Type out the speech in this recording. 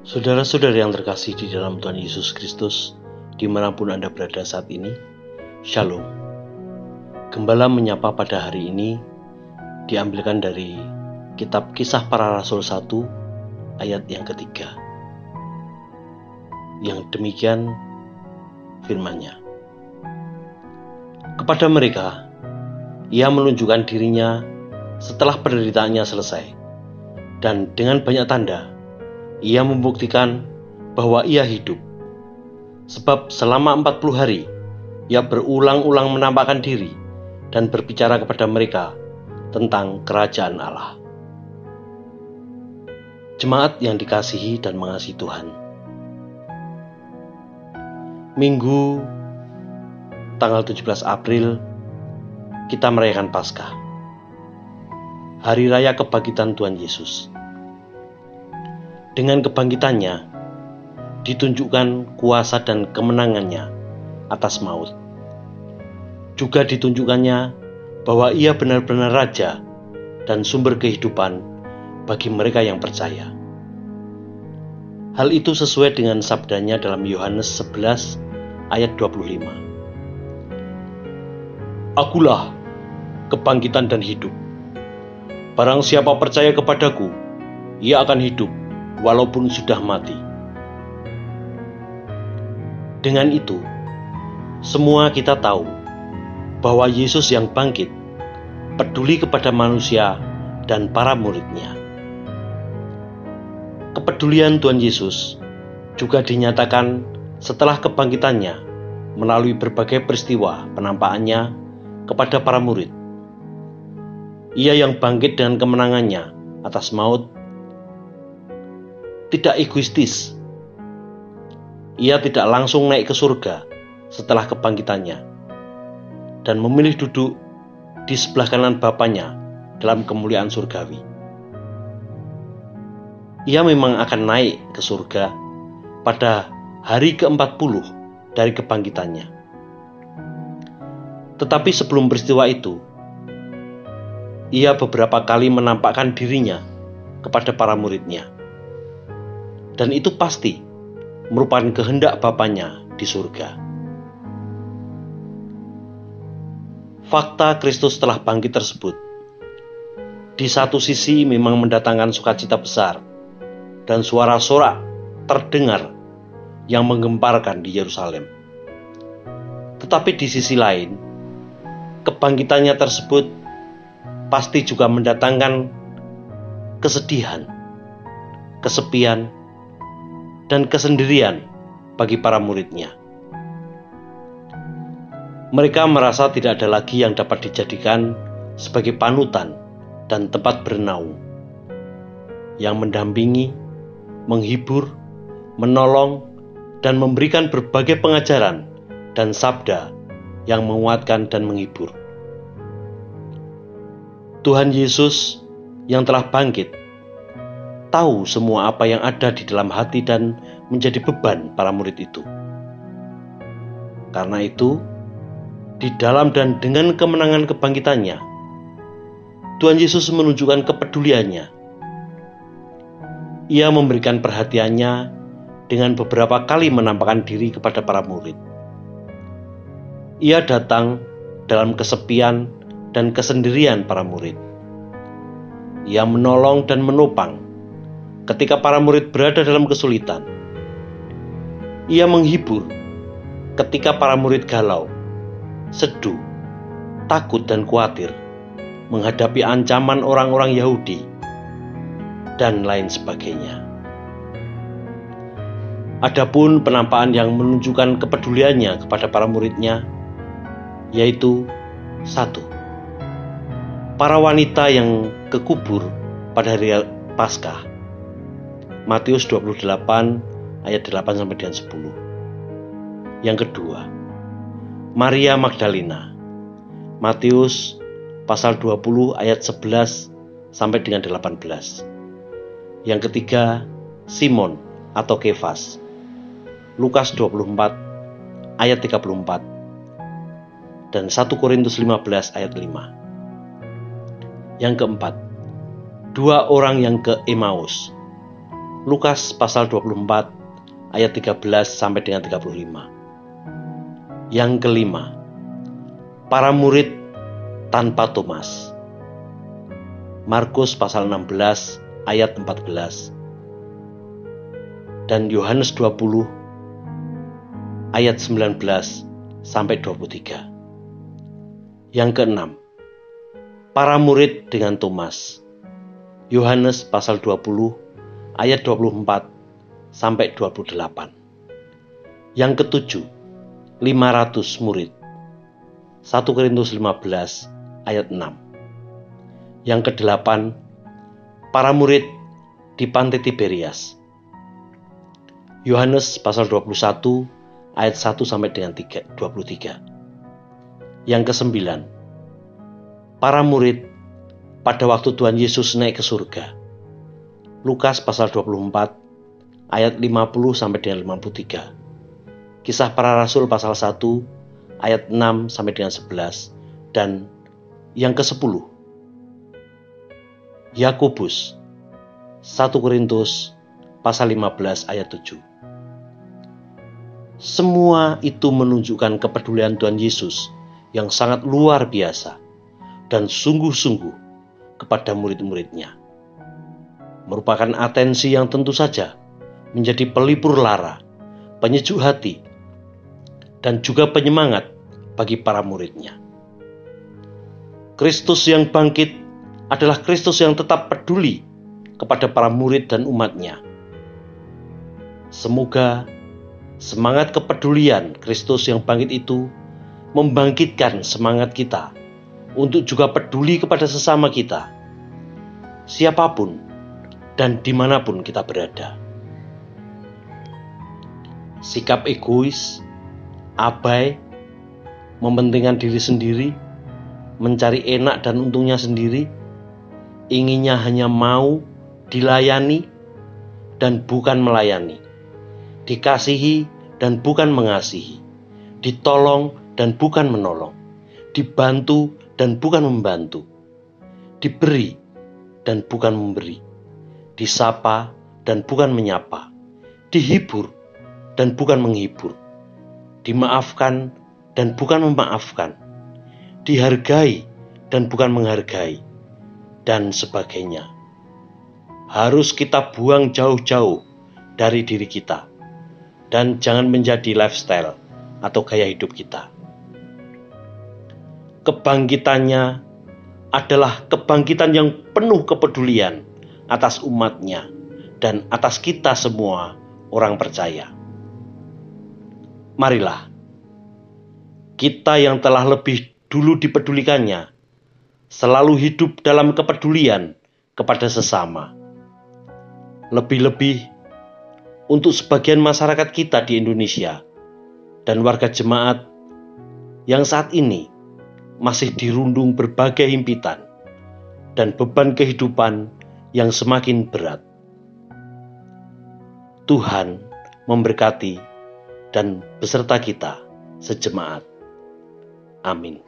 Saudara-saudari yang terkasih di dalam Tuhan Yesus Kristus, di mana pun Anda berada saat ini, Shalom. Gembala menyapa pada hari ini diambilkan dari kitab Kisah Para Rasul 1 ayat yang ketiga. Yang demikian firmannya. Kepada mereka, ia menunjukkan dirinya setelah penderitaannya selesai. Dan dengan banyak tanda, ia membuktikan bahwa ia hidup. Sebab selama 40 hari, ia berulang-ulang menampakkan diri dan berbicara kepada mereka tentang kerajaan Allah. Jemaat yang dikasihi dan mengasihi Tuhan. Minggu tanggal 17 April kita merayakan Paskah. Hari raya kebangkitan Tuhan Yesus. Dengan kebangkitannya, ditunjukkan kuasa dan kemenangannya atas maut. Juga ditunjukkannya bahwa ia benar-benar raja dan sumber kehidupan bagi mereka yang percaya. Hal itu sesuai dengan sabdanya dalam Yohanes 11 ayat 25. Akulah kebangkitan dan hidup. Barang siapa percaya kepadaku, ia akan hidup walaupun sudah mati. Dengan itu, semua kita tahu bahwa Yesus yang bangkit peduli kepada manusia dan para muridnya. Kepedulian Tuhan Yesus juga dinyatakan setelah kebangkitannya melalui berbagai peristiwa penampakannya kepada para murid. Ia yang bangkit dengan kemenangannya atas maut tidak egoistis. Ia tidak langsung naik ke surga setelah kebangkitannya dan memilih duduk di sebelah kanan Bapaknya dalam kemuliaan surgawi. Ia memang akan naik ke surga pada hari ke-40 dari kebangkitannya. Tetapi sebelum peristiwa itu, ia beberapa kali menampakkan dirinya kepada para muridnya dan itu pasti merupakan kehendak Bapaknya di surga. Fakta Kristus telah bangkit tersebut di satu sisi memang mendatangkan sukacita besar dan suara sorak terdengar yang menggemparkan di Yerusalem. Tetapi di sisi lain, kebangkitannya tersebut pasti juga mendatangkan kesedihan, kesepian, dan kesendirian bagi para muridnya. Mereka merasa tidak ada lagi yang dapat dijadikan sebagai panutan dan tempat bernaung, yang mendampingi, menghibur, menolong, dan memberikan berbagai pengajaran dan sabda yang menguatkan dan menghibur. Tuhan Yesus yang telah bangkit tahu semua apa yang ada di dalam hati dan menjadi beban para murid itu. Karena itu, di dalam dan dengan kemenangan kebangkitannya, Tuhan Yesus menunjukkan kepeduliannya. Ia memberikan perhatiannya dengan beberapa kali menampakkan diri kepada para murid. Ia datang dalam kesepian dan kesendirian para murid. Ia menolong dan menopang ketika para murid berada dalam kesulitan. Ia menghibur ketika para murid galau, seduh, takut, dan khawatir menghadapi ancaman orang-orang Yahudi dan lain sebagainya. Adapun penampakan yang menunjukkan kepeduliannya kepada para muridnya, yaitu satu, para wanita yang kekubur pada hari Paskah Matius 28 ayat 8 sampai dengan 10. Yang kedua, Maria Magdalena. Matius pasal 20 ayat 11 sampai dengan 18. Yang ketiga, Simon atau Kefas. Lukas 24 ayat 34 dan 1 Korintus 15 ayat 5. Yang keempat, dua orang yang ke Emmaus Lukas pasal 24 ayat 13 sampai dengan 35. Yang kelima, para murid tanpa Thomas. Markus pasal 16 ayat 14 dan Yohanes 20 ayat 19 sampai 23. Yang keenam, para murid dengan Thomas. Yohanes pasal 20 ayat 24 sampai 28. Yang ketujuh, 500 murid. 1 Korintus 15 ayat 6. Yang kedelapan, para murid di pantai Tiberias. Yohanes pasal 21 ayat 1 sampai dengan 3, 23. Yang kesembilan, para murid pada waktu Tuhan Yesus naik ke surga. Lukas pasal 24 ayat 50 sampai dengan 53. Kisah para rasul pasal 1 ayat 6 sampai dengan 11 dan yang ke-10 Yakobus 1 Korintus pasal 15 ayat 7. Semua itu menunjukkan kepedulian Tuhan Yesus yang sangat luar biasa dan sungguh-sungguh kepada murid-muridnya merupakan atensi yang tentu saja menjadi pelipur lara, penyejuk hati, dan juga penyemangat bagi para muridnya. Kristus yang bangkit adalah Kristus yang tetap peduli kepada para murid dan umatnya. Semoga semangat kepedulian Kristus yang bangkit itu membangkitkan semangat kita untuk juga peduli kepada sesama kita. Siapa pun dan di mana pun kita berada. Sikap egois, abai, mementingkan diri sendiri, mencari enak dan untungnya sendiri, inginnya hanya mau dilayani dan bukan melayani, dikasihi dan bukan mengasihi, ditolong dan bukan menolong, dibantu dan bukan membantu, diberi dan bukan memberi disapa dan bukan menyapa, dihibur dan bukan menghibur, dimaafkan dan bukan memaafkan, dihargai dan bukan menghargai, dan sebagainya. Harus kita buang jauh-jauh dari diri kita, dan jangan menjadi lifestyle atau gaya hidup kita. Kebangkitannya adalah kebangkitan yang penuh kepedulian atas umatnya dan atas kita semua orang percaya. Marilah, kita yang telah lebih dulu dipedulikannya, selalu hidup dalam kepedulian kepada sesama. Lebih-lebih untuk sebagian masyarakat kita di Indonesia dan warga jemaat yang saat ini masih dirundung berbagai himpitan dan beban kehidupan yang semakin berat. Tuhan memberkati dan beserta kita sejemaat. Amin.